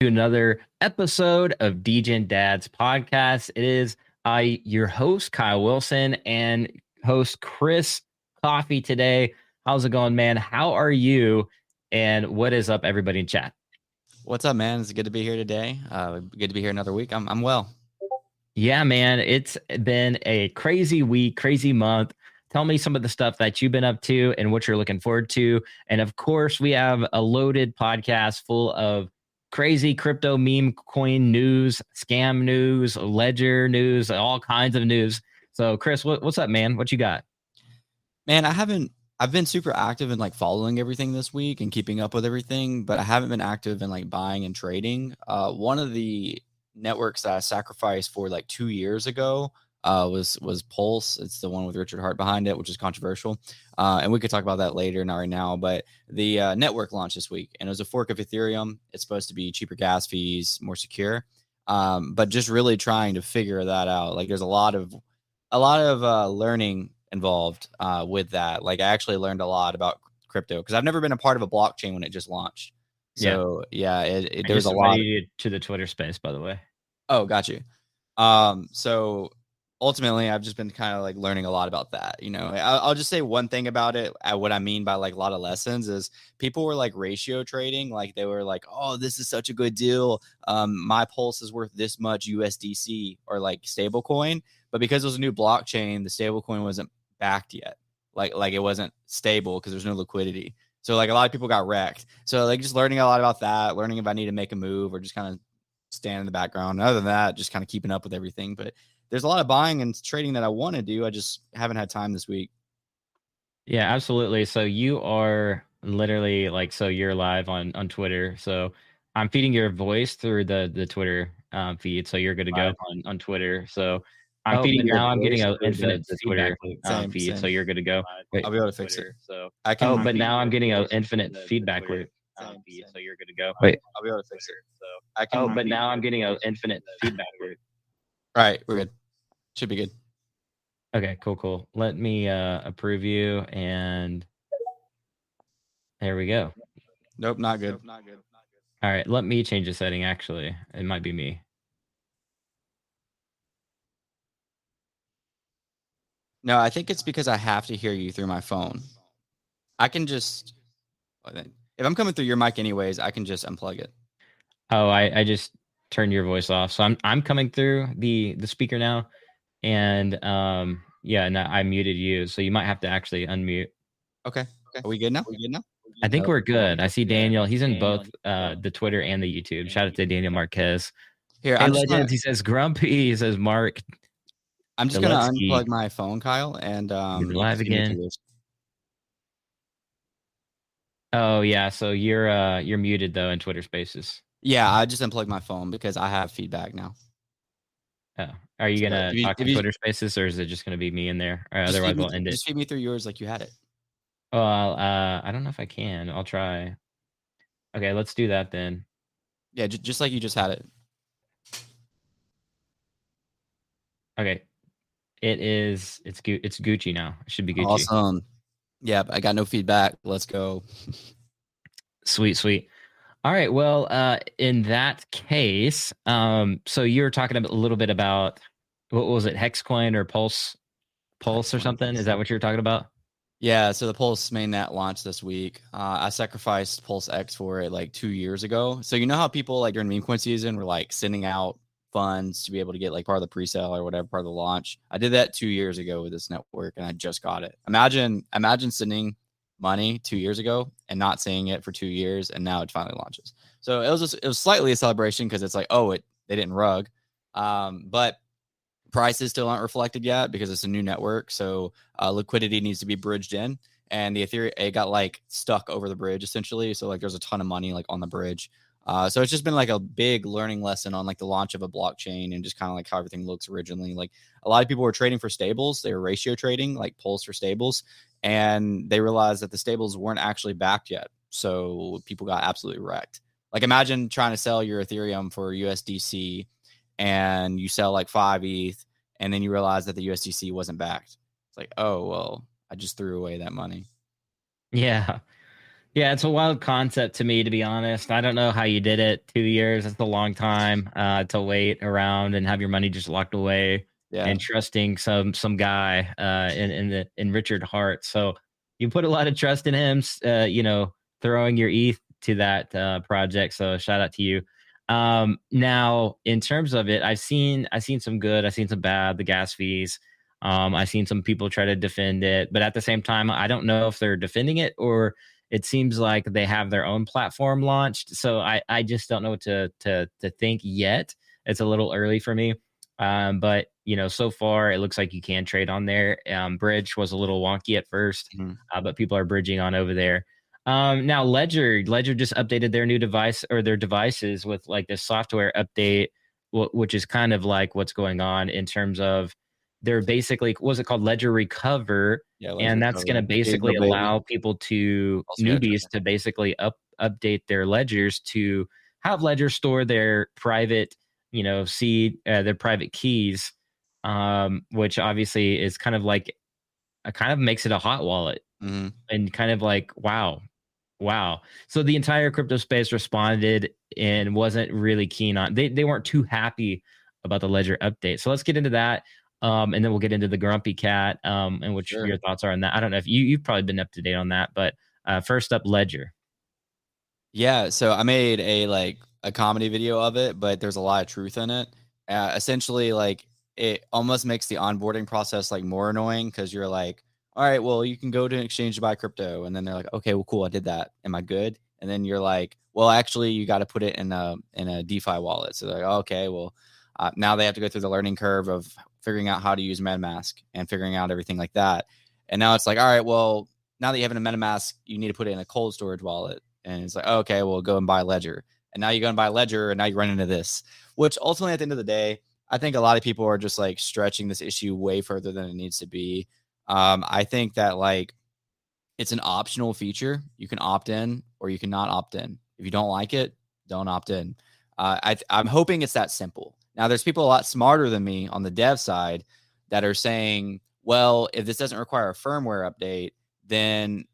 to another episode of DGen Dads podcast. It is I, your host, Kyle Wilson, and host Chris Coffee today. How's it going, man? How are you? And what is up, everybody in chat? What's up, man? It's good to be here today. Uh, good to be here another week. I'm, I'm well. Yeah, man. It's been a crazy week, crazy month. Tell me some of the stuff that you've been up to and what you're looking forward to. And of course, we have a loaded podcast full of crazy crypto meme coin news, scam news, ledger news, all kinds of news. So, Chris, what, what's up, man? What you got? Man, I haven't. I've been super active in like following everything this week and keeping up with everything, but I haven't been active in like buying and trading. Uh, one of the networks that I sacrificed for like two years ago uh, was was Pulse. It's the one with Richard Heart behind it, which is controversial, uh, and we could talk about that later, not right now. But the uh, network launched this week, and it was a fork of Ethereum. It's supposed to be cheaper gas fees, more secure, um, but just really trying to figure that out. Like, there's a lot of a lot of uh, learning involved uh, with that. Like, I actually learned a lot about crypto because I've never been a part of a blockchain when it just launched. So yeah, yeah it, it, there's a lot to the Twitter space, by the way. Oh, got you. Um, so ultimately i've just been kind of like learning a lot about that you know? I'll, I'll, just say one thing about it uh, what i mean by like a lot of lessons is people were like ratio trading like they were like oh this is such a good deal. Um my pulse is worth this much usdc or like stable coin but because it was a new blockchain the stable coin wasn't backed yet. Like like it wasn't stable because there's no liquidity. So like a lot of people got wrecked. So like just learning a lot about that learning if i need to make a move or just kind of stand in the background. Other than that just kind of keeping up with everything. But there's a lot of buying and trading that I want to do. I just haven't had time this week. Yeah, absolutely. So you are literally like so you're live on on Twitter. So I'm feeding your voice through the the Twitter um, feed. So you're good to go on on Twitter. So I'm oh, feeding now. I'm getting an infinite Twitter um, feed. Same. So you're good to go. Wait, I'll be able to fix Twitter, it. So I can. Oh, but now I'm getting an infinite feedback loop. Um, feed, so you're good to go. Wait, I'll be able to fix it. So I can. Oh, but now I'm getting an infinite feedback loop. All right, we're good. Should be good. Okay, cool, cool. Let me uh approve you and there we go. Nope, not good. Nope, not good. All right, let me change the setting actually. It might be me. No, I think it's because I have to hear you through my phone. I can just if I'm coming through your mic anyways, I can just unplug it. Oh, I I just turned your voice off. So I'm I'm coming through the the speaker now. And um yeah and i muted you so you might have to actually unmute. Okay okay. Are we good now? Are we good now? I think we're good. I see daniel. He's in both uh the twitter and the youtube. Shout out to daniel marquez. Here hey, legends. gonna, he says grumpy. He says mark i'm just gonna unplug my phone kyle and um you're live again. oh yeah. So you're uh you're muted though in twitter spaces yeah i just unplugged my phone because i have feedback now Oh, are you gonna you, talk to Twitter Spaces, or is it just gonna be me in there? Or otherwise, we'll end it. Just feed me through yours like you had it. Well, uh, I don't know if I can. I'll try. Okay, let's do that then. Yeah, j- just like you just had it. Okay, it is. It's Gu- it's Gucci now. It should be Gucci. Awesome. Yeah, I got no feedback. Let's go. sweet, sweet. All right. Well, uh, in that case, um, so you were talking a little bit about what was it, Hexcoin or Pulse, Pulse or something? Is that what you're talking about? Yeah. So the Pulse mainnet launched this week. Uh, I sacrificed Pulse X for it like two years ago. So you know how people like during meme coin season were like sending out funds to be able to get like part of the pre-sale or whatever part of the launch. I did that two years ago with this network, and I just got it. Imagine, imagine sending money two years ago and not seeing it for two years, and now it finally launches. So it was just, it was slightly a celebration because it's like, oh, it they didn't rug, um, but prices still aren't reflected yet because it's a new network. So uh, liquidity needs to be bridged in, and the Ethereum it got like stuck over the bridge essentially. So like there's a ton of money like on the bridge. Uh, so it's just been like a big learning lesson on like the launch of a blockchain and just kind of like how everything looks originally. Like a lot of people were trading for stables, they were ratio trading, like Pulse for stables, and they realized that the stables weren't actually backed yet. So people got absolutely wrecked. Like imagine trying to sell your Ethereum for USDC and you sell like five ETH and then you realize that the USDC wasn't backed. It's like, oh well, I just threw away that money. Yeah. Yeah, it's a wild concept to me, to be honest. I don't know how you did it. Two years, that's a long time uh, to wait around and have your money just locked away Yeah. and trusting some some guy uh, in in the in Richard Heart. So you put a lot of trust in him. Uh, you know, throwing your ETH to that uh, project. So shout out to you. Um, now, in terms of it, I've seen I've seen some good, I've seen some bad. The gas fees. Um, I've seen some people try to defend it, but at the same time, I don't know if they're defending it or it seems like they have their own platform launched. So I I just don't know what to to to think yet. It's a little early for me. Um, but you know, so far it looks like you can trade on there. Um, Bridge was a little wonky at 1st Mhm. uh, but people are bridging on over there. Um, now Ledger, Ledger just updated their new device or their devices with like this software update, wh- which is kind of like what's going on in terms of they're basically what was it called? Ledger Recover, Yeah. and that's going to basically allow people to Also newbies to basically up update their ledgers to have ledger store their private you know seed uh, their private keys um which obviously is kind of like uh, kind of makes it a hot wallet Mhm. and kind of like wow wow. So the entire crypto space responded and wasn't really keen on they, they weren't too happy about the ledger update. So let's get into that um, and then we'll get into the grumpy cat um, and what Sure. your thoughts are on that i don't know if you you've probably been up to date on that but uh, first up ledger Yeah, so I made a like a comedy video of it, but there's a lot of truth in it. Uh, essentially, like it almost makes the onboarding process like more annoying because you're like, all right, well, you can go to an exchange to buy crypto, and then they're like, okay, well, cool, I did that. Am I good? And then you're like, well, actually, you got to put it in a in a DeFi wallet. So they're like, okay, well, uh, now they have to go through the learning curve of figuring out how to use MetaMask and figuring out everything like that. And now it's like, all right, well, now that you have in MetaMask, you need to put it in a cold storage wallet. And it's like, okay, well, go and buy Ledger. And now you go and buy Ledger, and now you run into this, which ultimately, at the end of the day, I think a lot of people are just like stretching this issue way further than it needs to be. Um, I think that like it's an optional feature. You can opt in or you cannot opt in. If you don't like it, don't opt in. Uh, I, I'm hoping it's that simple. Now, there's people a lot smarter than me on the dev side that are saying, well, if this doesn't require a firmware update, then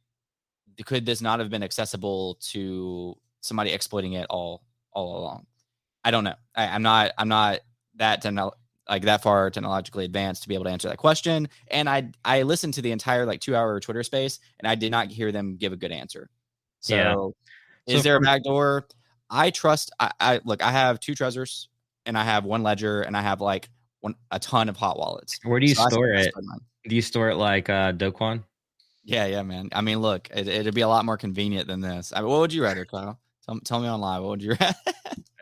could this not have been accessible to somebody exploiting it all all along? I don't know. I, I'm not. I'm not that techno- like that far technologically advanced to be able to answer that question. And I I listened to the entire like two hour Twitter space, and I did not hear them give a good answer. So, Yeah. is So there a backdoor? I trust. I, I look. I have two Trezors, and I have one Ledger, and I have like one a ton of hot wallets. where do you So store it do you store it like uh Do Kwon Yeah, yeah, man. I mean, look, it, it'd be a lot more convenient than this. I mean, what would you rather, Kyle? Tell, tell me online. What would you rather?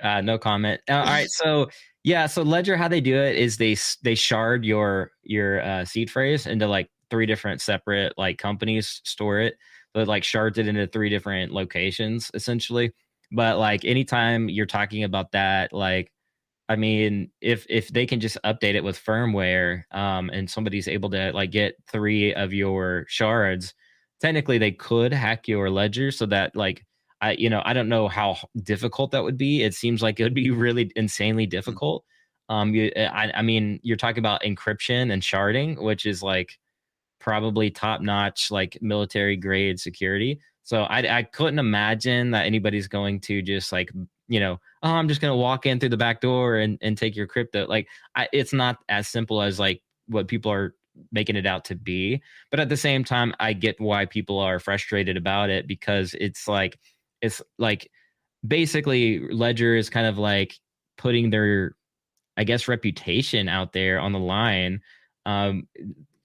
Uh, no comment. Uh, all right, so yeah, so Ledger, how they do it is they they shard your your uh, seed phrase into like three different separate like companies store it. So it like shards it into three different locations essentially. But like anytime you're talking about that, like I mean, if if they can just update it with firmware, um, and somebody's able to like get three of your shards, technically they could hack your ledger so that like I you know I don't know how difficult that would be. It seems like it would be really insanely difficult. Um, you, I I mean, you're talking about encryption and sharding, which is like probably top notch, like military grade security. So I I couldn't imagine that anybody's going to just like you know oh I'm just gonna walk in through the back door and and take your crypto. Like I, it's not as simple as like what people are making it out to be. But at the same time, I get why people are frustrated about it because it's like it's like basically Ledger is kind of like putting their I guess reputation out there on the line. Um,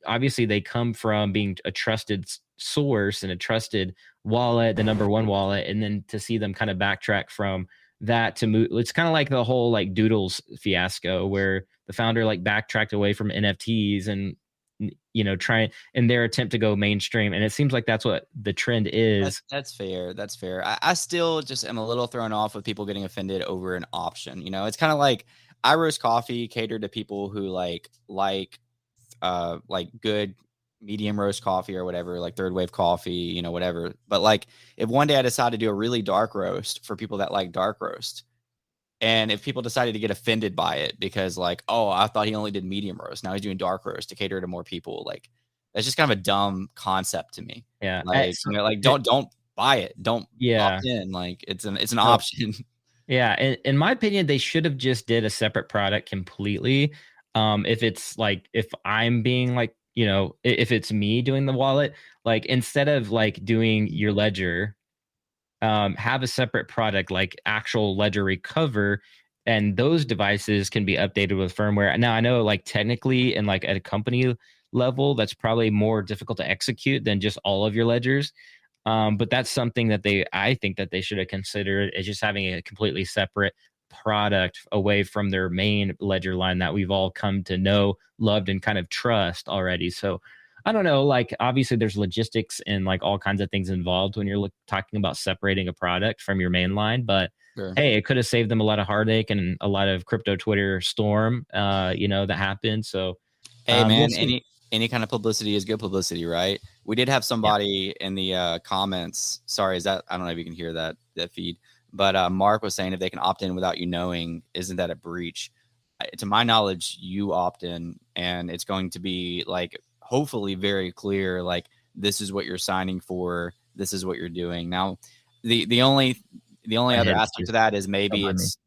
obviously, they come from being a trusted source and a trusted wallet, the number one wallet, and then to see them kind of backtrack from that to move, it's kind of like the whole like Doodles fiasco where the founder like backtracked away from NFTs and you know trying in their attempt to go mainstream, and it seems like that's what the trend is. That's, that's fair. That's fair. I, I still just am a little thrown off with people getting offended over an option. You know, it's kind of like I roast coffee catered to people who like like uh like good medium roast coffee or whatever, like third wave coffee, you know, whatever. But like if one day I decide to do a really dark roast for people that like dark roast, and if people decided to get offended by it because like, oh, I thought he only did medium roast, now he's doing dark roast to cater to more people, like that's just kind of a dumb concept to me. yeah, Like, you know, like don't don't buy it. Don't Yeah. opt in. Like it's an it's an option. Yeah, in, in my opinion, they should have just did a separate product completely. Um, if it's like if I'm being like, you know, if it's me doing the wallet, like instead of like doing your ledger, um, have a separate product like actual ledger recover, and those devices can be updated with firmware. Now I know like technically and like at a company level, that's probably more difficult to execute than just all of your ledgers. Um, but that's something that they, I think that they should have considered is just having a completely separate product away from their main ledger line that we've all come to know, loved, and kind of trust already. So I don't know, like obviously there's logistics and like all kinds of things involved when you're look, talking about separating a product from your main line, but Sure. hey, it could have saved them a lot of heartache and a lot of crypto Twitter storm, uh, you know, that happened. So Hey Um, we'll man, any any kind of publicity is good publicity, right? We did have somebody in the uh, comments. Sorry, is that I don't know if you can hear that that feed, but uh, Mark was saying if they can opt in without you knowing, isn't that a breach? To my knowledge, you opt in, and it's going to be like hopefully very clear. Like this is what you're signing for. This is what you're doing. Now, the the only the only My other aspect to that is maybe mind me. it's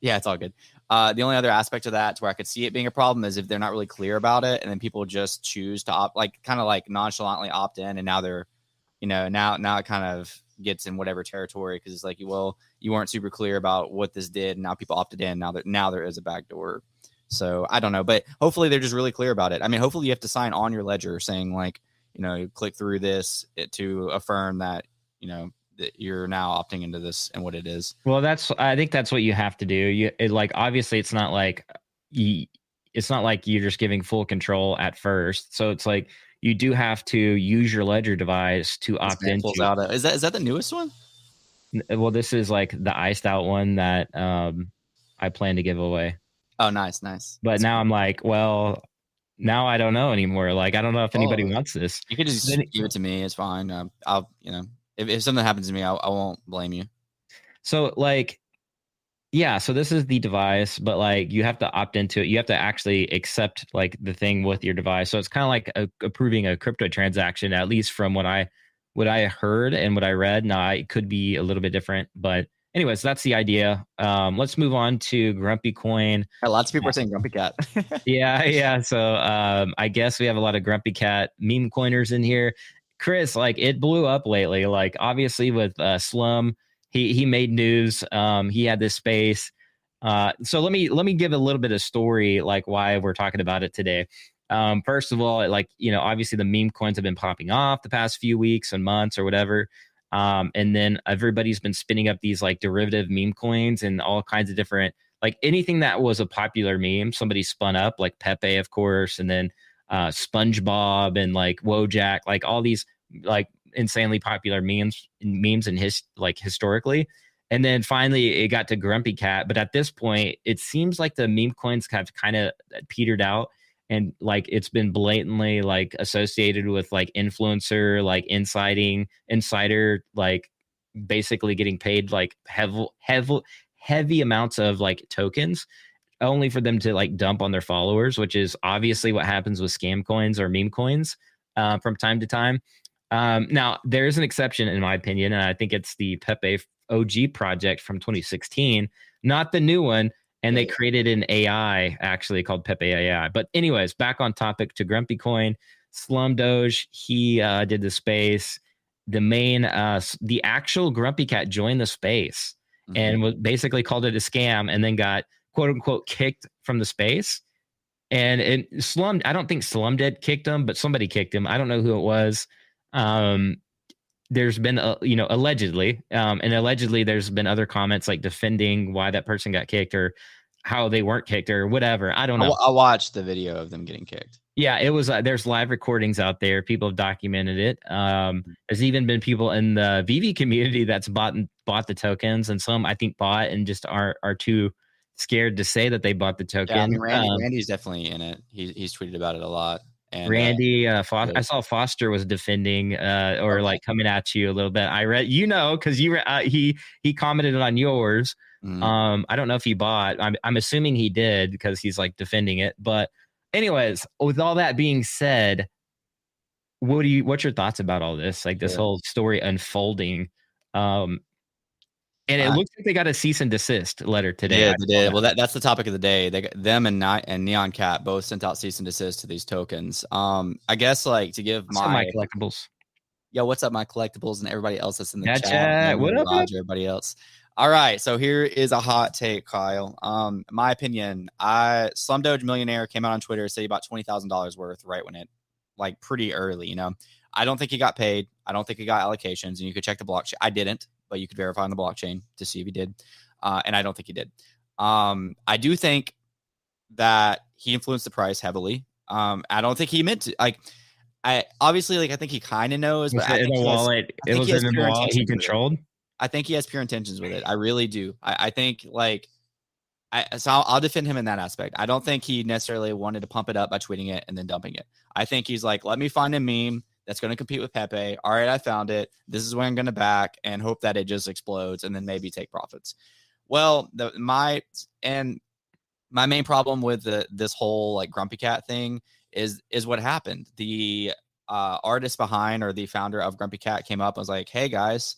yeah, it's all good. Uh, the only other aspect of that, to where I could see it being a problem, is if they're not really clear about it, and then people just choose to opt, like kind of like nonchalantly opt in, and now they're, you know, now now it kind of gets in whatever territory because it's like, well, you weren't super clear about what this did, and now people opted in. Now that now there is a backdoor. So I don't know, but hopefully they're just really clear about it. I mean, hopefully you have to sign on your ledger saying like, you know, you click through this to affirm that you know that you're now opting into this and what it is. Well, that's I think that's what you have to do. You it, like obviously it's not like you, it's not like you're just giving full control at first. So it's like you do have to use your ledger device to opt in. into. out a- is that is that the newest one? Well, this is like the iced out one that um I plan to give away. Oh, nice, nice. But That's now cool. I'm like, well, now I don't know anymore. Like I don't know if anybody Oh. wants this. you could just give it to me. It's fine. Um, I'll, you know, if, if something happens to me, I'll, I won't blame you. So like yeah, so this is the device, but like you have to opt into it. You have to actually accept like the thing with your device. So it's kind of like a, approving a crypto transaction, at least from what I what I heard and what I read. Now it could be a little bit different, but anyways, that's the idea. Um, let's move on to Grumpy Coin. Yeah, lots of people are saying Grumpy Cat. Yeah, yeah. So um, I guess we have a lot of Grumpy Cat meme coiners in here. Chris, like it blew up lately. Like obviously with uh, Slum, he he made news. Um, he had this space. Uh, so let me let me give a little bit of story, like why we're talking about it today. Um, first of all, like you know, obviously the meme coins have been popping off the past few weeks and months or whatever. Um, and then everybody's been spinning up these like derivative meme coins and all kinds of different like anything that was a popular meme, somebody spun up, like Pepe, of course, and then uh, SpongeBob and like Wojak, like all these like insanely popular memes, memes in his like historically. And then finally, it got to Grumpy Cat. But at this point, it seems like the meme coins have kind of petered out, and like it's been blatantly like associated with like influencer, like inciting, insider, like basically getting paid like heavy, heavy, heavy amounts of like tokens only for them to like dump on their followers, which is obviously what happens with scam coins or meme coins uh, from time to time. Um, now, there is an exception, in my opinion, and I think it's the Pepe OG project from 2016, not the new one. And they created an AI actually called Pepe AI. But, anyways, back on topic to Grumpy Coin, Slum Doge, he uh, did the space. The main, uh, the actual Grumpy Cat joined the space Mhm. and was basically called it a scam and then got quote unquote kicked from the space. And it Slum, I don't think Slum did kicked him, but somebody kicked him. I don't know who it was. Um, there's been, a, you know, allegedly, um, and allegedly there's been other comments like defending why that person got kicked or how they weren't kicked or whatever. I don't know. wa- I watched the video of them getting kicked. Yeah, it was. Uh, there's live recordings out there. People have documented it. Um, there's even been people in the VV community that's bought and bought the tokens, and some I think bought and just are are too scared to say that they bought the token. Yeah, I mean, Randy, Um, Randy's definitely in it. He, he's tweeted about it a lot. And uh, Randy, uh. I saw Foster was defending uh, or Okay. like coming at you a little bit. I read, you know, because you re- uh, he he commented on yours. mhm. Um, I don't know if he bought. I'm I'm assuming he did because he's like defending it. But anyways, with all that being said, what do you what's your thoughts about all this? Like this yeah. whole story unfolding. Um and it uh, looks like they got a cease and desist letter today. Yeah, they did. Well, that, that's the topic of the day. They got them and and Nyan Cat both sent out cease and desist to these tokens. Um, I guess like to give my, my collectibles. Yo, what's up, my collectibles and everybody else that's in the chat? chat. What up, Roger, everybody else. All right, so here is a hot take, Kyle. Um, my opinion, I Slum Doge Millionaire came out on Twitter say about twenty thousand dollars worth right when it, like pretty early. You know, I don't think he got paid. I don't think he got allocations, and you could check the blockchain. I didn't, but you could verify on the blockchain to see if he did, uh, and I don't think he did. Um, I do think that he influenced the price heavily. Um, I don't think he meant to like. I obviously like I think he kind of knows, but in a wallet, it was in a wallet he controlled. I think he has pure intentions with it. I really do. I, I think like I so I'll, I'll, defend him in that aspect. I don't think he necessarily wanted to pump it up by tweeting it and then dumping it. I think he's like, let me find a meme that's going to compete with Pepe. All right, I found it. This is what I'm going to back and hope that it just explodes and then maybe take profits. Well, the my and my main problem with the this whole like Grumpy Cat thing is is what happened. The uh, artist behind or the founder of Grumpy Cat came up and was like, "Hey guys,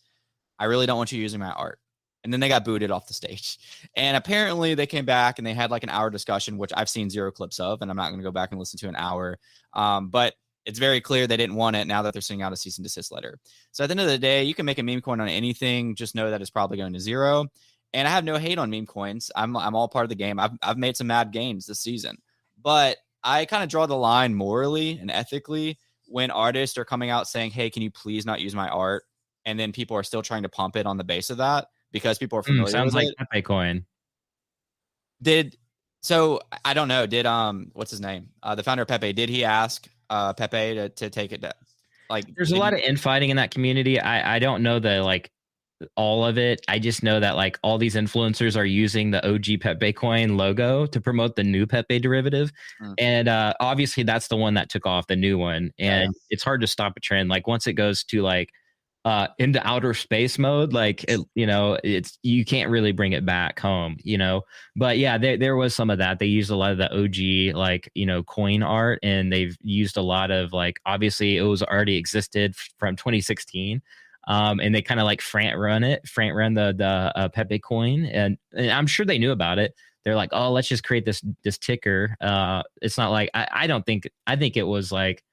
I really don't want you using my art. And then they got booted off the stage. And apparently they came back and they had like an hour discussion, which I've seen zero clips of, and I'm not going to go back and listen to an hour. Um, but it's very clear they didn't want it now that they're sending out a cease and desist letter. So at the end of the day, you can make a meme coin on anything. Just know that it's probably going to zero. And I have no hate on meme coins. I'm I'm all part of the game. I've I've made some mad gains this season, but I kind of draw the line morally and ethically when artists are coming out saying, "Hey, can you please not use my art?" and then people are still trying to pump it on the base of that because people are hmm, familiar. Mm, sounds like it. Pepe coin. Did so? I don't know. Did um, what's his name? Uh, the founder of Pepe. Did he ask uh Pepe to to take it? To, like, there's a lot of infighting in that community. I I don't know the like all of it. I just know that like all these influencers are using the OG Pepe coin logo to promote the new Pepe derivative. Mm. And uh, obviously that's the one that took off, the new one. And yeah. it's hard to stop a trend. Like once it goes to like uh, into outer space mode, like it, you know, it's you can't really bring it back home, you know. But yeah, there there was some of that. They used a lot of the OG like you know coin art, and they've used a lot of like obviously it was already existed from 2016. Um, and they kind of like front run it, front run the the uh, Pepe coin, and, and I'm sure they knew about it. They're like, oh, let's just create this this ticker. Uh, it's not like I, I don't think I think it was like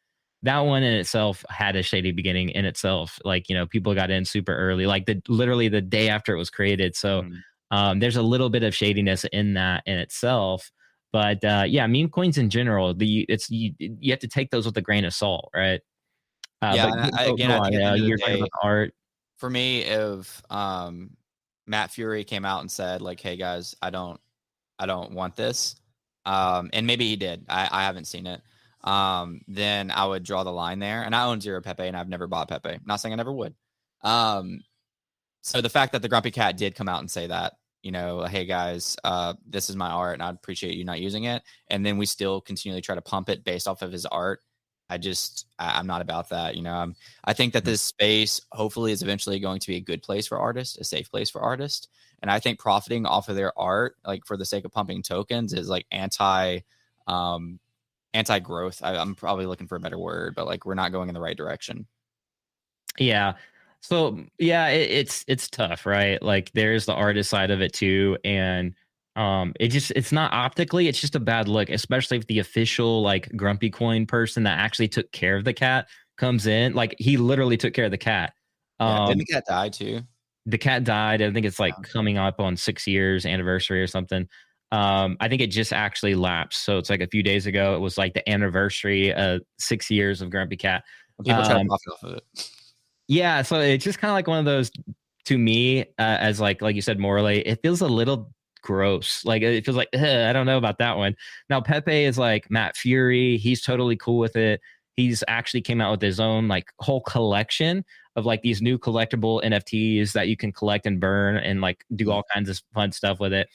that one in itself had a shady beginning in itself. Like, you know, people got in super early, like the literally the day after it was created. So mm. um, there's a little bit of shadiness in that in itself. But uh, yeah, meme coins in general, the it's you, you have to take those with a grain of salt, right? Uh, yeah, I, again, on, you're talking art. For me, if um, Matt Furie came out and said like, "Hey guys, I don't, I don't want this," um, and maybe he did. I, I haven't seen it um, then I would draw the line there. And I own zero Pepe and I've never bought Pepe. Not saying I never would. Um, so the fact that the Grumpy Cat did come out and say that, you know, hey guys, uh, this is my art and I'd appreciate you not using it. And then we still continually try to pump it based off of his art. I just, I, am not about that. You know, I'm, I think that mm. this space hopefully is eventually going to be a good place for artists, a safe place for artists. And I think profiting off of their art, like for the sake of pumping tokens, is like anti um, anti-growth. I, I'm probably looking for a better word, but like we're not going in the right direction. Yeah. So yeah, it, it's it's tough, right? Like there's the artist side of it too, and um, it just it's not optically, it's just a bad look, especially if the official like Grumpy Coin person that actually took care of the cat comes in. Like he literally took care of the cat. Um, yeah, didn't the cat die too? The cat died. I think it's like yeah. coming up on six years anniversary or something. Um, I think it just actually lapsed. So it's like a few days ago. It was like the anniversary of six years of Grumpy Cat. People um, try to um, profit off of it. Yeah, so it's just kind of like one of those to me, uh, as like like you said, morally, it feels a little gross. Like it feels like I don't know about that one. Now Pepe is like Matt Furie. He's totally cool with it. He's actually came out with his own like whole collection of like these new collectible NFTs that you can collect and burn and like do all kinds of fun stuff with it.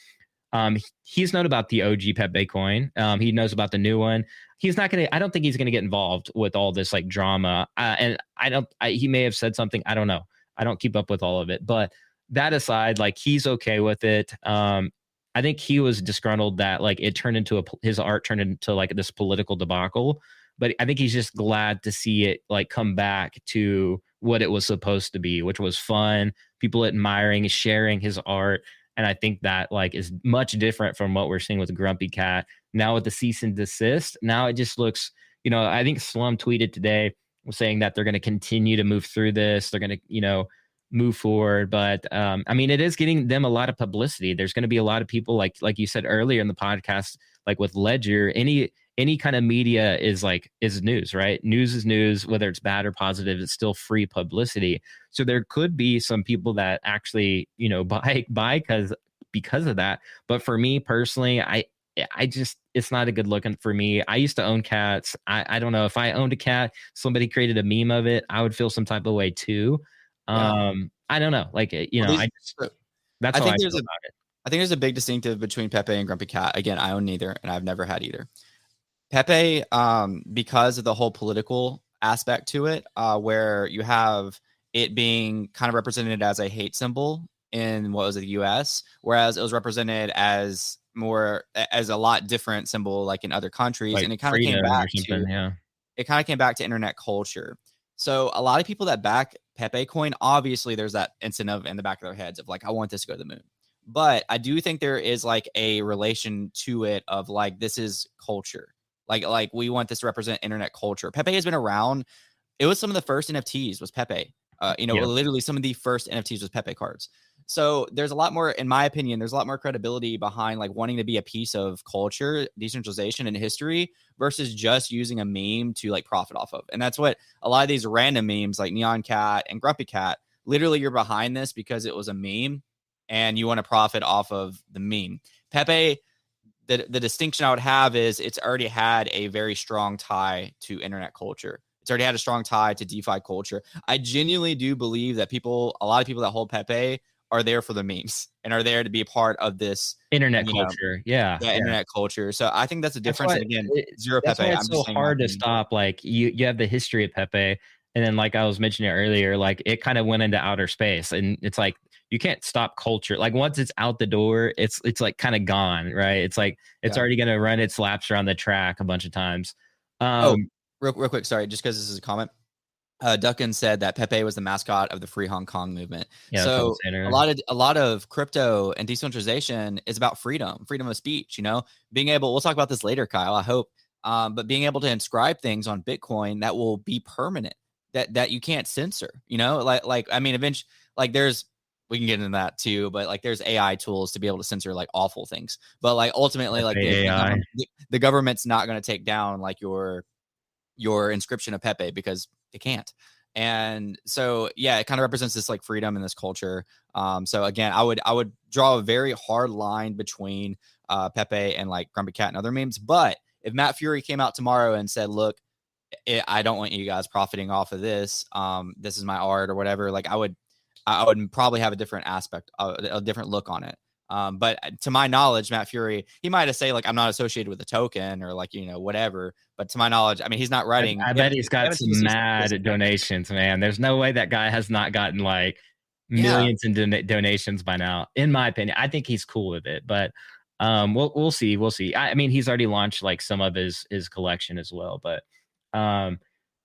Um, he's known about the OG Pepe coin. Um, he knows about the new one. He's not gonna. I don't think he's gonna get involved with all this like drama. Uh, and I don't. I, he may have said something. I don't know. I don't keep up with all of it. But that aside, like he's okay with it. Um, I think he was disgruntled that like it turned into a his art turned into like this political debacle. but I think he's just glad to see it like come back to what it was supposed to be, which was fun, people admiring, sharing his art. And I think that like is much different from what we're seeing with Grumpy Cat. Now with the cease and desist, now it just looks, you know, I think Slum tweeted today saying that they're going to continue to move through this. They're going to, you know, move forward. But um, I mean, it is getting them a lot of publicity. There's going to be a lot of people like like you said earlier in the podcast, like with Ledger. Any any kind of media is like is news, right? News is news, whether it's bad or positive. It's still free publicity. So there could be some people that actually you know buy buy because because of that. But for me personally, I I just it's not a good looking for me. I used to own cats. I, I don't know if I owned a cat, somebody created a meme of it, I would feel some type of way too. Um, I don't know. Like eh, you know, I just, that's I think I there's a, I think there's a big distinctive between Pepe and Grumpy Cat. Again, I own neither, and I've never had either. Pepe, um, because of the whole political aspect to it, uh, where you have it being kind of represented as a hate symbol in what was it, the U.S., whereas it was represented as more as a lot different symbol like in other countries, like and it kind of came back to yeah. it kind of came back to internet culture. So a lot of people that back Pepe coin, obviously there's that incentive in the back of their heads of like, I want this to go to the moon. But I do think there is like a relation to it of like this is culture. Like like we want this to represent internet culture. Pepe has been around. It was some of the first NFTs was Pepe. Uh, you know, yeah. literally some of the first NFTs was Pepe cards. So there's a lot more, in my opinion, there's a lot more credibility behind like wanting to be a piece of culture, decentralization, and history versus just using a meme to like profit off of. And that's what a lot of these random memes like Nyan Cat and Grumpy Cat, literally you're behind this because it was a meme and you want to profit off of the meme. Pepe, the, the distinction I would have is it's already had a very strong tie to internet culture. It's already had a strong tie to DeFi culture. I genuinely do believe that people, a lot of people that hold Pepe are there for the memes and are there to be a part of this internet culture. Know, yeah, yeah, internet culture. So I think that's a difference. That's again, zero that's Pepe. Why it's I'm so hard to stop. Like you, you have the history of Pepe, and then like I was mentioning earlier, like it kind of went into outer space, and it's like you can't stop culture. Like once it's out the door, it's it's like kind of gone, right? It's like it's yeah. already gonna run its laps around the track a bunch of times. Oh, um, oh, real real quick, sorry, just because this is a comment uh, Duckin said that Pepe was the mascot of the Free Hong Kong movement. Yeah, so a lot of a lot of crypto and decentralization is about freedom, freedom of speech. You know, being able. We'll talk about this later, Kyle. I hope. Um, but being able to inscribe things on Bitcoin that will be permanent, that that you can't censor. You know, like like I mean, eventually, like there's we can get into that too, but like there's AI tools to be able to censor like awful things. But like ultimately, like the, the, the government's not going to take down like your your inscription of Pepe because they can't. And so yeah, it kind of represents this like freedom in this culture. Um, so again, I would I would draw a very hard line between uh, Pepe and like Grumpy Cat and other memes. But if Matt Furie came out tomorrow and said, "Look, it, I don't want you guys profiting off of this. Um, this is my art or whatever," like I would I would probably have a different aspect, a, a different look on it. Um, but uh, to my knowledge, Matt Furie, he might have say like I'm not associated with a token or like you know whatever. But to my knowledge, I mean he's not writing. I, I bet he's got some mad donations, man. There's no way that guy has not gotten like millions yeah. in don- donations by now. In my opinion, I think he's cool with it, but um, we'll we'll see, we'll see. I, I mean, he's already launched like some of his his collection as well, but um,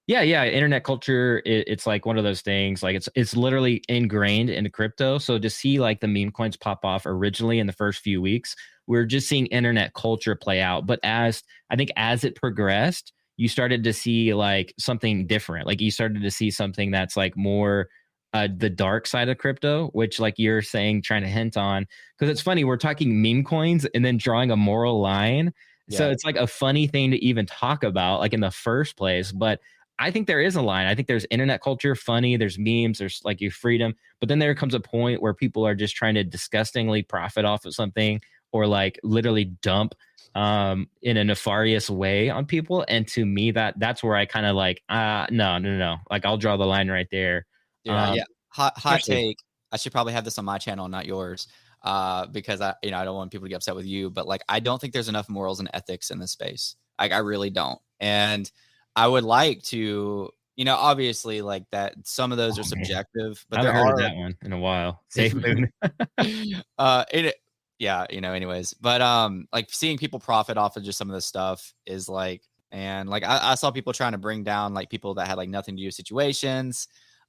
yeah yeah internet culture it, it's like one of those things like it's it's literally ingrained into crypto so to see like the meme coins pop off originally in the first few weeks we're just seeing internet culture play out but as i think as it progressed you started to see like something different like you started to see something that's like more uh, the dark side of crypto, which like you're saying, trying to hint on, because it's funny we're talking meme coins and then drawing a moral line. Yeah. So it's like a funny thing to even talk about, like in the first place. But I think there is a line. I think there's internet culture, funny, there's memes, there's like your freedom. But then there comes a point where people are just trying to disgustingly profit off of something or like literally dump um in a nefarious way on people. And to me, that that's where I kind of like, uh no, no, no. Like I'll draw the line right there. Yeah, um, yeah. Hot hot take. I should probably have this on my channel, not yours. Uh, because I, you know, I don't want people to get upset with you, but like I don't think there's enough morals and ethics in this space. Like I really don't. And I would like to, you know, obviously like that. Some of those oh, are subjective, but I haven't heard are, that one in a while. Safe moon. uh, it, yeah, you know. Anyways, but um, like seeing people profit off of just some of this stuff is like, and like I, I saw people trying to bring down like people that had like nothing to do with situations.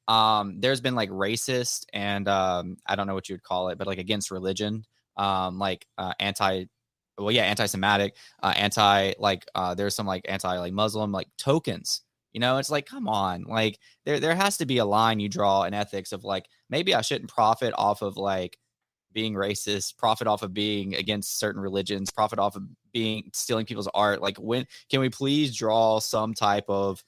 Um, there's been like racist and um, I don't know what you would call it, but like against religion, um, like uh, anti well yeah anti-semitic uh, anti like uh there's some like anti like muslim like tokens you know? It's like come on like there there has to be a line you draw in ethics of like maybe i shouldn't profit off of like being racist profit off of being against certain religions profit off of being stealing people's art like when can we please draw some type of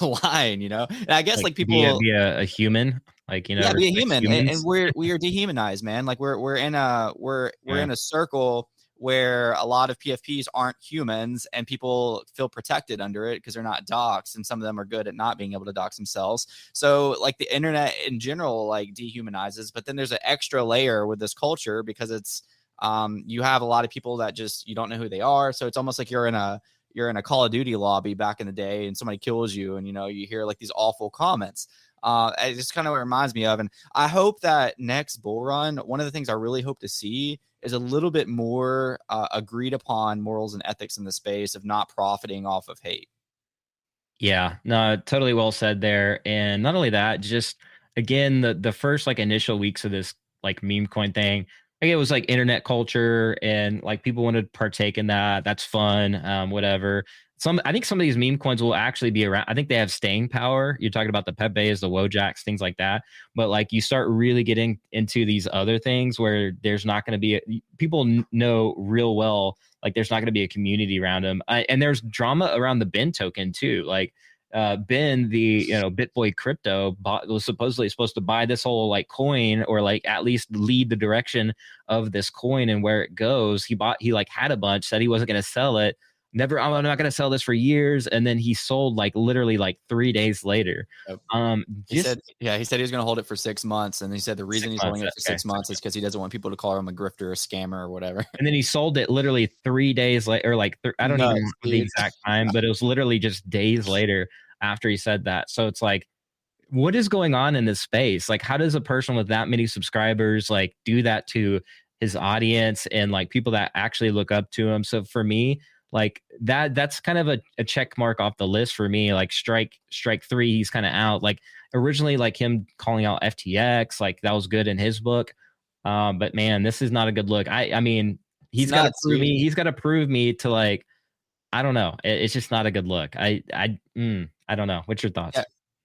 line you know? And i guess like, like people be a, be a, a, human like you know yeah be a human and, and, we're we are dehumanized man like we're we're in a we're we're in a circle where a lot of PFPs aren't humans and people feel protected under it because they're not docs and some of them are good at not being able to dox themselves. So like the internet in general like dehumanizes, but then there's an extra layer with this culture because it's um you have a lot of people that just you don't know who they are. So it's almost like you're in a you're in a Call of Duty lobby back in the day and somebody kills you and you know you hear like these awful comments. Uh, it just kind of what reminds me of, and I hope that next bull run, one of the things I really hope to see is a little bit more uh, agreed upon morals and ethics in the space of not profiting off of hate. Yeah, no, totally well said there. And not only that, just again, the the first like initial weeks of this like meme coin thing, like it was like internet culture and like people wanted to partake in that. That's fun, um, whatever some I think some of these meme coins will actually be around. I think they have staying power. You're talking about the Pepes, the Wojaks, things like that. But like you start really getting into these other things where there's not going to be a, people know real well like there's not going to be a community around them. I, and there's drama around the Ben token too. Like uh, Ben, the you know BitBoy Crypto, bought, was supposedly supposed to buy this whole like coin or like at least lead the direction of this coin and where it goes. He bought, he like had a bunch, said he wasn't going to sell it never i'm not going to sell this for years and then he sold like literally like three days later. Um he just, said yeah he said he was going to hold it for six months and he said the reason he's holding it for okay. six months is because he doesn't want people to call him a grifter or a scammer or whatever. And then he sold it literally three days later or like th- i don't no, even know the exact time but it was literally just days later after he said that. So it's like what is going on in this space? Like how does a person with that many subscribers like do that to his audience and like people that actually look up to him? So for me like that that's kind of a, a check mark off the list for me like strike strike three he's kind of out. Like originally like him calling out ftx like that was good in his book. Um but man this is not a good look. I i mean he's got to prove me he's got to prove me to like i don't know. It, it's just not a good look. I i mm, i don't know. What's your thoughts? Yeah.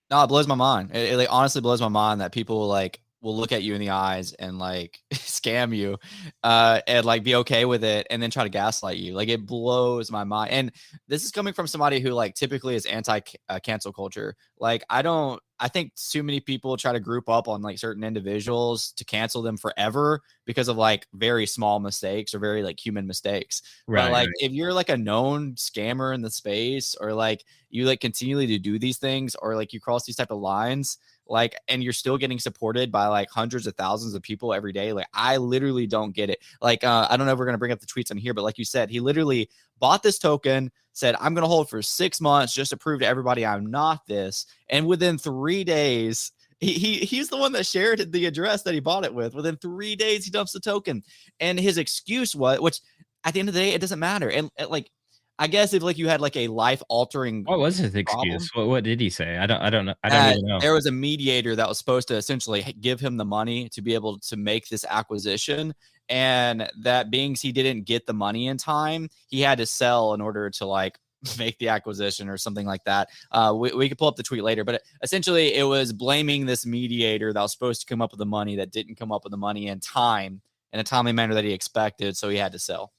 no it blows my mind. It, it like honestly blows my mind that people like will look at you in the eyes and like scam you uh and like be okay with it and then try to gaslight you. Like it blows my mind and this is coming from somebody who like typically is anti uh, cancel culture. Like i don't i think too many people try to group up on like certain individuals to cancel them forever because of like very small mistakes or very like human mistakes right but like right. if you're like a known scammer in the space or like you like continually to do these things or like you cross these type of lines like and you're still getting supported by like hundreds of thousands of people every day like i literally don't get it like uh, i don't know if we're going to bring up the tweets on here but like you said he literally bought this token said i'm going to hold for six months just to prove to everybody i'm not this and within three days he, he he's the one that shared the address that he bought it with. Within three days he dumps the token. And his excuse was which at the end of the day it doesn't matter. And, and like I guess if like you had like a life altering. What was his excuse? What, what did he say? I don't. I don't know. I don't uh, even know. There was a mediator that was supposed to essentially give him the money to be able to make this acquisition, and that being he didn't get the money in time, he had to sell in order to like make the acquisition or something like that. Uh, we, we could pull up the tweet later, but essentially it was blaming this mediator that was supposed to come up with the money that didn't come up with the money in time in a timely manner that he expected, so he had to sell.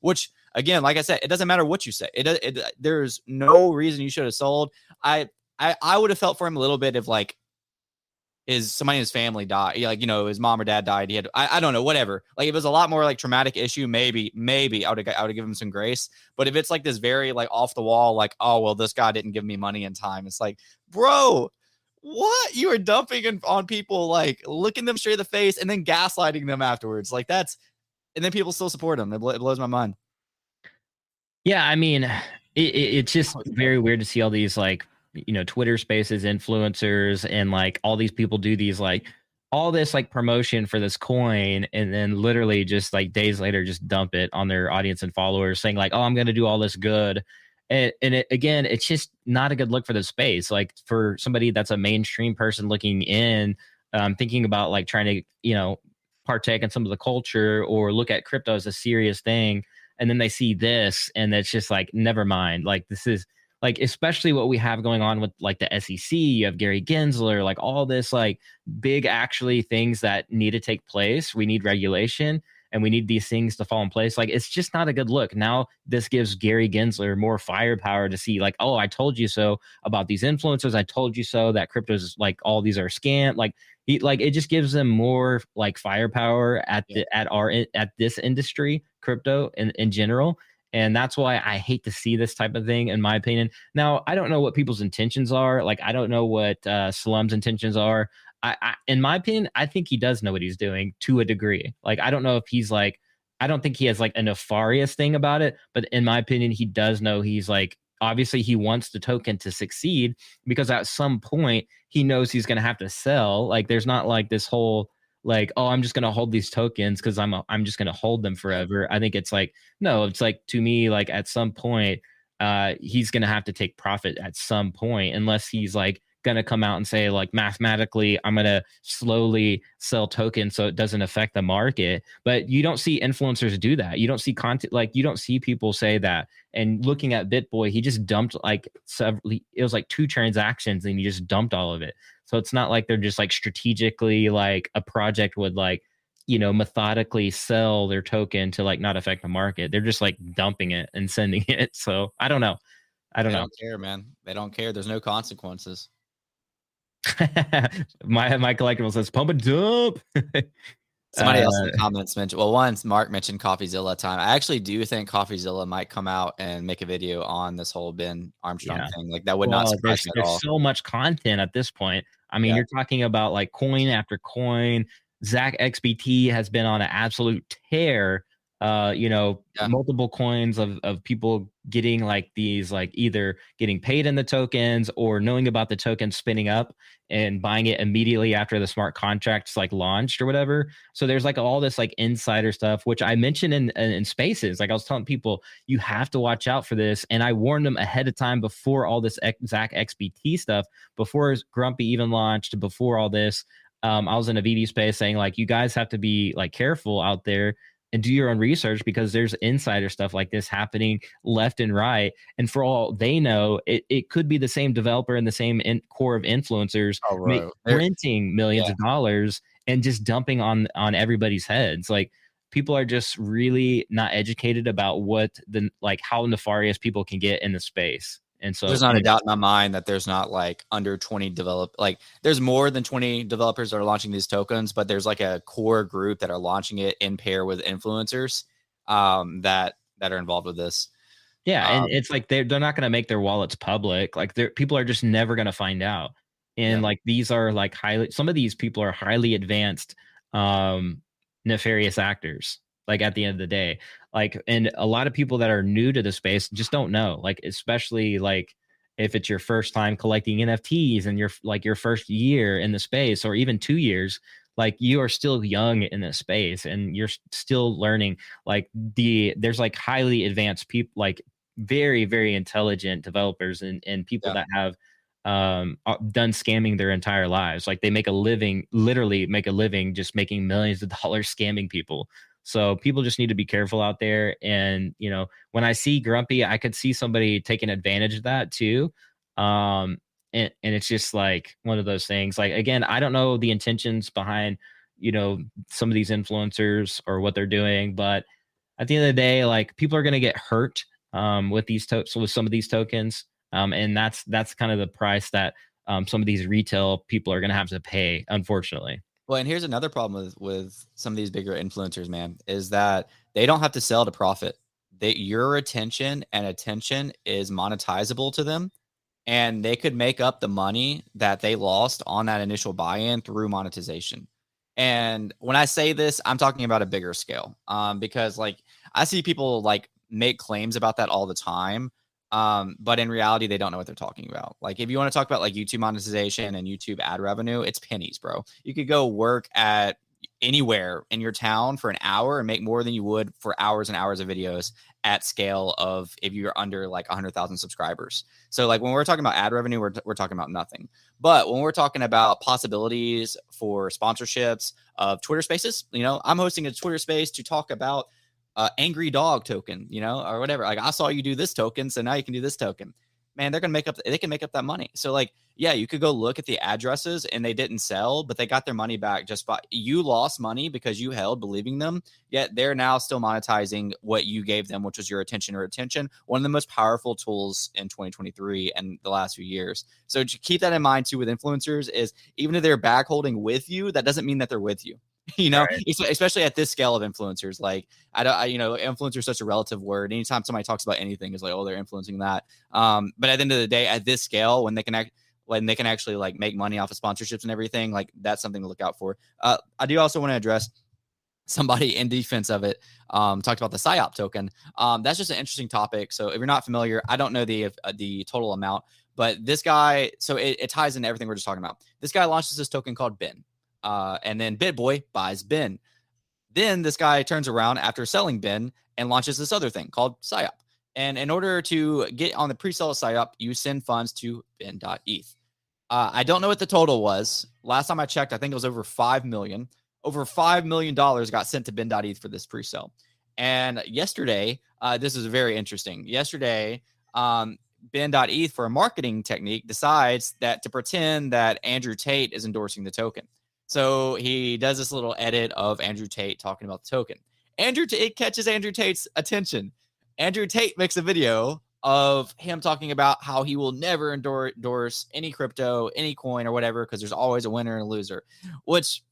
Which again, like I said, it doesn't matter what you say. It, uh, it uh, there's no reason you should have sold. I I I would have felt for him a little bit if like is somebody in his family died, like you know, his mom or dad died. He had I, I don't know, whatever. Like if it was a lot more like traumatic issue, maybe maybe I would I would give him some grace. But if it's like this very like off the wall, like oh well, this guy didn't give me money in time. It's like, bro, what you are dumping on people, like looking them straight in the face and then gaslighting them afterwards. Like that's, and then people still support him. It, it blows my mind. Yeah, I mean, it, it, it's just very weird to see all these like you know Twitter Spaces influencers and like all these people do these like all this like promotion for this coin and then literally just like days later just dump it on their audience and followers saying like oh i'm going to do all this good And, and it, again, it's just not a good look for the space. Like for somebody that's a mainstream person looking in, um, thinking about like trying to, you know, partake in some of the culture or look at crypto as a serious thing. And then they see this and it's just like, never mind. Like this is like, especially what we have going on with like the SEC, you have Gary Gensler, like all this like big actually things that need to take place. We need regulation and we need these things to fall in place. Like it's just not a good look. Now this gives Gary Gensler more firepower to see, like, oh, I told you so about these influencers. I told you so that cryptos like all these are scam. Like he like it just gives them more like firepower at the at our at this industry, crypto in, in general. And that's why I hate to see this type of thing, in my opinion. Now, I don't know what people's intentions are. Like, I don't know what uh, Slum's intentions are. I, I, in my opinion, I think he does know what he's doing to a degree. Like, I don't know if he's like, I don't think he has like a nefarious thing about it, but in my opinion, he does know he's like, obviously, he wants the token to succeed because at some point he knows he's going to have to sell. Like, there's not like this whole like, oh, I'm just going to hold these tokens because I'm a, I'm just going to hold them forever. I think it's like, no, it's like to me, like at some point, uh, he's going to have to take profit at some point, unless he's like going to come out and say like mathematically i'm going to slowly sell tokens so it doesn't affect the market. But you don't see influencers do that. You don't see content like you don't see people say that. And looking at bitboy he just dumped like several it was like two transactions and he just dumped all of it. So it's not like they're just like strategically like a project would like you know methodically sell their token to like not affect the market. They're just like dumping it and sending it. So i don't know. I don't they know. don't care man. They don't care. There's no consequences my my collectible says pump and dump. Somebody uh, else in the comments mentioned. Well, once Mark mentioned CoffeeZilla time. I actually do think CoffeeZilla might come out and make a video on this whole Ben Armstrong yeah. thing. Like that would well, not surprise me at there's all. so much content at this point. I mean, yeah. you're talking about like coin after coin. Zach XBT has been on an absolute tear uh you know yeah. multiple coins of of people getting like these like either getting paid in the tokens or knowing about the token spinning up and buying it immediately after the smart contracts like launched or whatever so there's like all this like insider stuff which i mentioned in, in in spaces like i was telling people you have to watch out for this and i warned them ahead of time before all this zach xbt stuff before grumpy even launched before all this um, I was in a VD space saying like you guys have to be like careful out there and do your own research because there's insider stuff like this happening left and right. And for all they know, it, it could be the same developer and the same in, core of influencers oh, right. printing millions yeah. of dollars and just dumping on on everybody's heads. Like people are just really not educated about what the like how nefarious people can get in the space. And so there's not a doubt in my mind that there's not like under 20 develop like there's more than 20 developers that are launching these tokens, but there's like a core group that are launching it in pair with influencers um that that are involved with this. Yeah, um, and it's like they're they're not gonna make their wallets public. Like they're people are just never gonna find out. And yeah. like these are like highly some of these people are highly advanced um nefarious actors like at the end of the day like and a lot of people that are new to the space just don't know like especially like if it's your first time collecting nfts and you're like your first year in the space or even two years like you are still young in this space and you're still learning like the there's like highly advanced people like very very intelligent developers and, and people yeah. that have um done scamming their entire lives like they make a living literally make a living just making millions of dollars scamming people so people just need to be careful out there. And, you know, when I see Grumpy, I could see somebody taking advantage of that too. Um, and, and it's just like one of those things. Like, again, I don't know the intentions behind, you know, some of these influencers or what they're doing, but at the end of the day, like people are going to get hurt um, with these to- so with some of these tokens. Um, and that's that's kind of the price that um, some of these retail people are going to have to pay, unfortunately. Well, and here's another problem with with some of these bigger influencers, man, is that they don't have to sell to profit. That your attention and attention is monetizable to them, and they could make up the money that they lost on that initial buy-in through monetization. And when I say this, I'm talking about a bigger scale, um, because like I see people like make claims about that all the time, um, but in reality, they don't know what they're talking about. Like, if you want to talk about like YouTube monetization and YouTube ad revenue, it's pennies, bro. You could go work at anywhere in your town for an hour and make more than you would for hours and hours of videos at scale of if you're under like 100,000 subscribers. So like when we're talking about ad revenue we're, we're talking about nothing. But when we're talking about possibilities for sponsorships of Twitter Spaces, you know, I'm hosting a Twitter space to talk about uh, angry dog token, you know, or whatever. Like I saw you do this token, so now you can do this token man, they're gonna make up they can make up that money. So like, yeah, you could go look at the addresses and they didn't sell, but they got their money back just by you lost money because you held believing them, yet they're now still monetizing what you gave them, which was your attention or attention. One of the most powerful tools in 2023 and the last few years. So to keep that in mind too with influencers is even if they're back holding with you, that doesn't mean that they're with you. you know, right. especially at this scale of influencers. Like, I don't, I, you know, influencer is such a relative word. Anytime somebody talks about anything, is like, oh, they're influencing that. Um, but at the end of the day, at this scale, when they can act, when they can actually like make money off of sponsorships and everything, like that's something to look out for. Uh, I do also want to address somebody in defense of it um, talked about the psyop token. Um, that's just an interesting topic. So if you're not familiar, I don't know the uh, the total amount, but this guy, so it, it ties into everything we're just talking about. This guy launches this token called Ben. Uh, and then BitBoy buys Ben. Then this guy turns around after selling Ben and launches this other thing called PSYOP. And in order to get on the pre-sale PSYOP, you send funds to Ben.eth. Uh, I don't know what the total was. Last time I checked, I think it was over five million. Over five million dollars got sent to Ben.eth for this pre-sale. And yesterday, uh, this is very interesting. Yesterday, um, Ben.eth for a marketing technique decides that to pretend that Andrew Tate is endorsing the token. So he does this little edit of Andrew Tate talking about the token. Andrew Tate catches Andrew Tate's attention. Andrew Tate makes a video of him talking about how he will never endorse any crypto, any coin, or whatever, because there's always a winner and a loser, which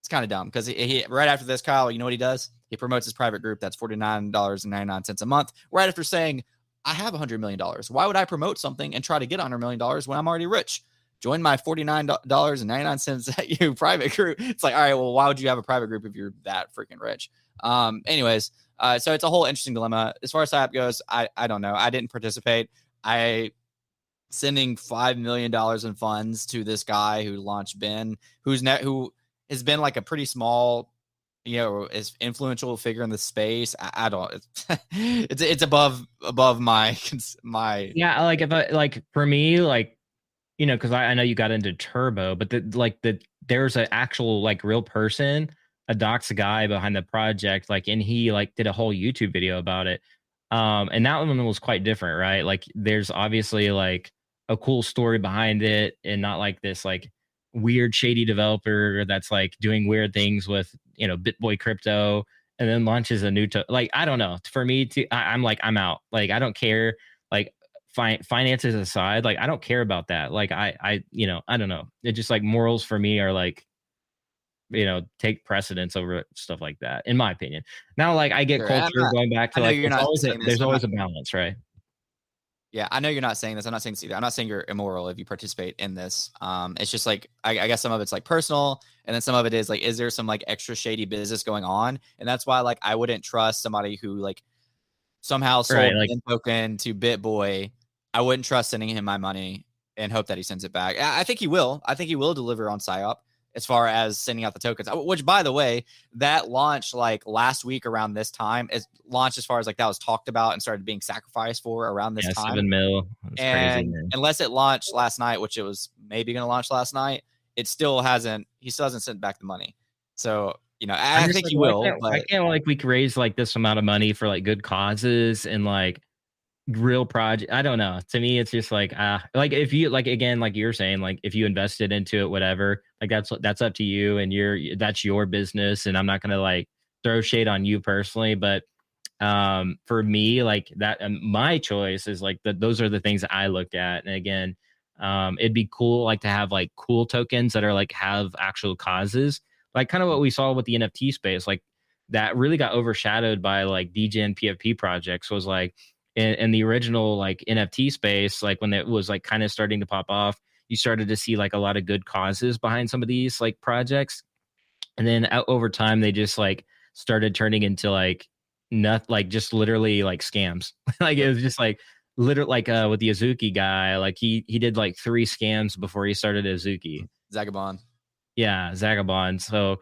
it's kind of dumb because he, he, right after this, Kyle, you know what he does? He promotes his private group that's $49.99 a month, right after saying, I have $100 million. Why would I promote something and try to get $100 million when I'm already rich? Join my $49.99 at you private group. It's like, all right, well, why would you have a private group if you're that freaking rich? Um, anyways, uh, so it's a whole interesting dilemma. As far as app goes, I, I don't know. I didn't participate. I sending five million dollars in funds to this guy who launched Ben, who's net who has been like a pretty small, you know, is influential figure in the space. I, I don't. It's, it's it's above above my my. Yeah, like if I like for me, like you know, because I, I know you got into turbo, but the like the there's an actual like real person, a docs guy behind the project, like, and he like did a whole YouTube video about it. Um, and that one was quite different, right? Like, there's obviously like a cool story behind it, and not like this like weird shady developer that's like doing weird things with you know BitBoy crypto and then launches a new to like I don't know. For me, to I, I'm like I'm out. Like I don't care. Like fi- finances aside, like I don't care about that. Like I, I, you know, I don't know. It just like morals for me are like, you know, take precedence over stuff like that, in my opinion. Now, like I get sure, culture not, going back to like there's always, a, there's always a balance, right? Yeah, I know you're not saying this. I'm not saying this either. I'm not saying you're immoral if you participate in this. Um, it's just like I, I guess some of it's like personal, and then some of it is like, is there some like extra shady business going on? And that's why like I wouldn't trust somebody who like somehow sold right, like, token to BitBoy I wouldn't trust sending him my money and hope that he sends it back. I think he will. I think he will deliver on PSYOP as far as sending out the tokens. Uh, which, by the way, that launch like last week around this time. Is launched as far as like that was talked about and started being sacrificed for around this yeah, time. Seven mil. and crazy, unless it launched last night, which it was maybe going to launch last night, it still hasn't. He still hasn't sent back the money. So you know, I, I think like, he will. I can't, but... I can't like we could raise like this amount of money for like good causes and like real project i don't know. To me it's just like ah uh, like if you like again like you're saying like if you invested into it whatever like that's that's up to you and you're that's your business and i'm not gonna like throw shade on you personally but um for me like that um, my choice is like that those are the things that i looked at. And again um it'd be cool like to have like cool tokens that are like have actual causes like kind of what we saw with the nft space like that really got overshadowed by like degen pfp projects was like in, in the original like NFT space, like when it was like kind of starting to pop off, you started to see like a lot of good causes behind some of these like projects. And then out over time, they just like started turning into like not like just literally like scams. like it was just like literally like uh with the Azuki guy, like he he did like three scams before he started Azuki. Zagabond. Yeah, Zagabond. So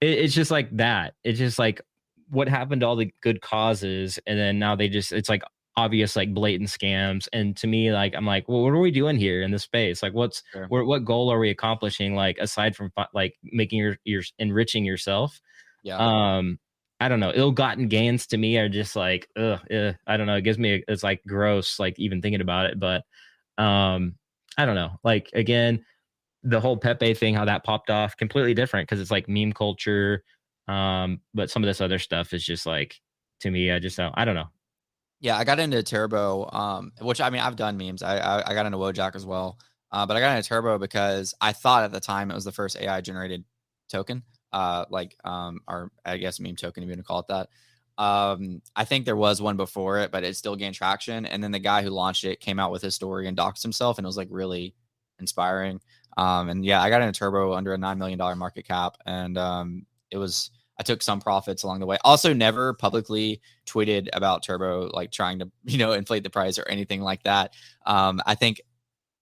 it, it's just like that. It's just like what happened to all the good causes, and then now they just it's like obvious like blatant scams. And to me, like I'm like, well, what are we doing here in this space? Like, what's Sure. what, what goal are we accomplishing? Like aside from like making your your enriching yourself. Yeah. Um, I don't know. Ill-gotten gains to me are just like, ugh, ugh, I don't know. It gives me it's like gross, like even thinking about it. But um, I don't know. Like again, the whole Pepe thing, how that popped off, completely different because it's like meme culture. Um, but some of this other stuff is just like to me, I just don't. I don't know. Yeah, I got into Turbo, um, which I mean, I've done memes. I I, I got into Wojak as well, uh, but I got into Turbo because I thought at the time it was the first AI generated token, uh, like um, or I guess meme token, if you want to call it that. Um, I think there was one before it, but it still gained traction. And then the guy who launched it came out with his story and doxed himself, and it was like really inspiring. Um, and yeah, I got into Turbo under a nine million dollar market cap, and um, it was I took some profits along the way. Also, never publicly tweeted about Turbo, like trying to, you know, inflate the price or anything like that. Um, I think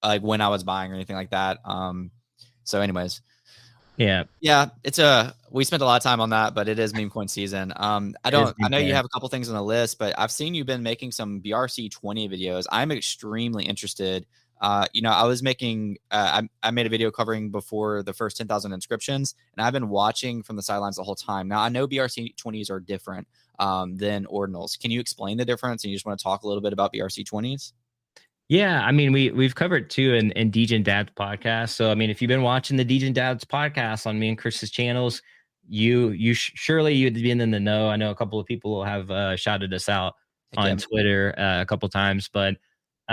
like when I was buying or anything like that. Um, so anyways, Yeah, yeah, it's a, we spent a lot of time on that, but it is meme coin season. Um, I don't, I know you have a couple things on the list, but I've seen you've been making some BRC 20 videos. I'm extremely interested. Uh, you know, I was making, uh, I, I made a video covering before the first 10,000 inscriptions, and I've been watching from the sidelines the whole time. Now, I know BRC 20s are different um, than ordinals. Can you explain the difference? And you just want to talk a little bit about BRC 20s? Yeah, I mean, we we've covered too in in Degen Dad's podcast. So I mean, if you've been watching the Degen Dad's podcast on me and Chris's channels, you you sh- surely you'd been in the know. I know a couple of people have uh, shouted us out yeah. on Twitter uh, a couple times, but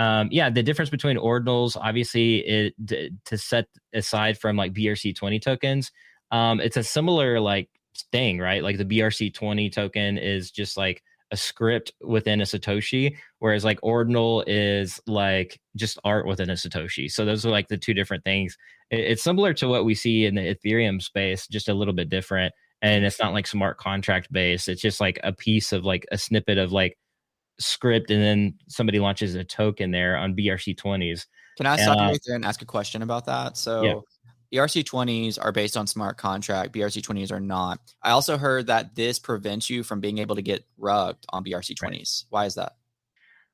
um, yeah, the difference between ordinals, obviously, it d- to set aside from like BRC twenty tokens, um, it's a similar like thing, right? Like the BRC twenty token is just like a script within a Satoshi, whereas like ordinal is like just art within a Satoshi. So those are like the two different things. It- it's similar to what we see in the Ethereum space, just a little bit different. And it's not like smart contract based. It's just like a piece of like a snippet of like script, and then somebody launches a token there on BRC twenties. Can I stop you Uh, right there and ask a question about that? So BRC 20s are based on smart contract, BRC 20s are not. I also heard that this prevents you from being able to get rugged on BRC 20s. Why is that?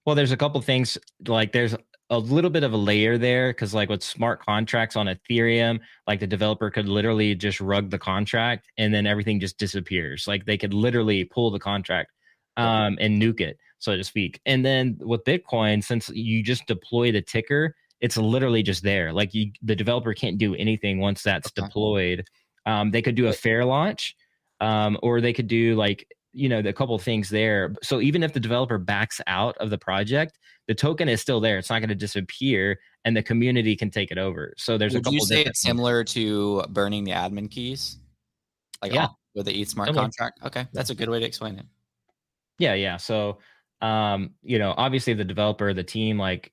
Well, there's a couple things like there's a little bit of a layer there because like with smart contracts on Ethereum, like the developer could literally just rug the contract and then everything just disappears. Like they could literally pull the contract um, and nuke it, so to speak. And then with Bitcoin, since you just deploy the ticker, it's literally just there. Like you, the developer can't do anything once that's Okay. deployed. Um, they could do a fair launch, um, or they could do like you know the couple things there. So even if the developer backs out of the project, the token is still there. It's not going to disappear, and the community can take it over. So there's a couple. Would you say it's similar to burning the admin keys? Like Yeah. on- with the ETH smart Similar. contract? Okay. That's a good way to explain it. Yeah, yeah. So, um, you know, obviously the developer, the team, like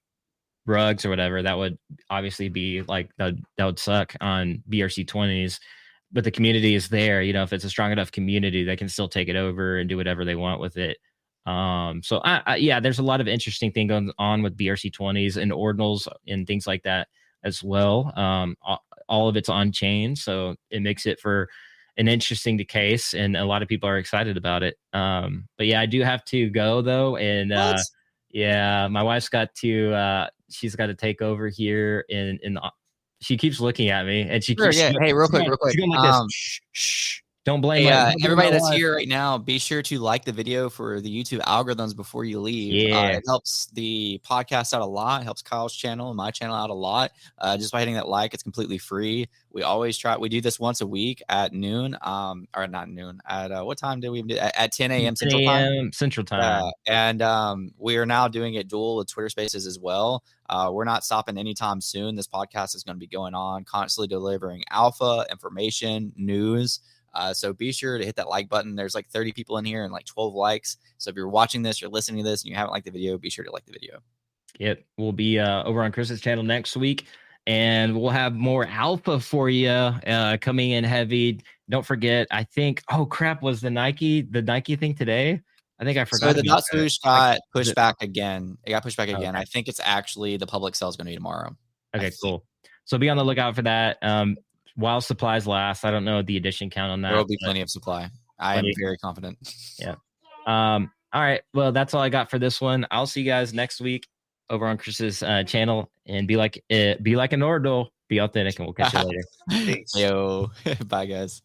rugs or whatever, that would obviously be like that, that would suck on BRC twenties. But the community is there. You know, if it's a strong enough community, they can still take it over and do whatever they want with it. Um, so I, I yeah, there's a lot of interesting thing going on with BRC twenties and ordinals and things like that as well. Um, all, all of it's on chain, so it makes it for an interesting case, and a lot of people are excited about it. Um, but yeah, I do have to go though, and uh, yeah, my wife's got to uh, she's got to take over here in in the. She keeps looking at me, and she Sure, keeps yeah. Hey, real quick, real quick. Like Um. Shh, shh. Don't blame Hey, my- uh, everybody that's wife. here right now, be sure to like the video for the YouTube algorithms before you leave. Uh, Yeah. it helps the podcast out a lot. It helps Kyle's channel and my channel out a lot. Uh, just by hitting that like, it's completely free. We always try. We do this once a week at noon. Um, or not noon. At uh, what time did we do? At, at 10 a.m. Central Time. Central Time. Uh, and um, we are now doing it dual with Twitter Spaces as well. Uh, we're not stopping anytime soon. This podcast is going to be going on, constantly delivering alpha information, news. Uh, so be sure to hit that like button. There's like 30 people in here and like 12 likes. So if you're watching this, you're listening to this, and you haven't liked the video, be sure to like the video. Yep, we'll be uh, over on Chris's channel next week, and we'll have more alpha for you uh, coming in heavy. Don't forget, I think. Oh crap! Was the Nike the Nike thing today? I think I forgot. So the about dot swoosh got pushed back again. It got pushed back again. Okay. I think it's actually the public sale is going to be tomorrow. Okay, cool. So be on the lookout for that. Um, while supplies last. I don't know the edition count on that. There will be plenty of supply. I am very confident. Yeah. Um. All right. Well, that's all I got for this one. I'll see you guys next week over on Chris's uh, channel and be like, uh, be like an Nordle, be authentic, and we'll catch you later. Yo, bye guys.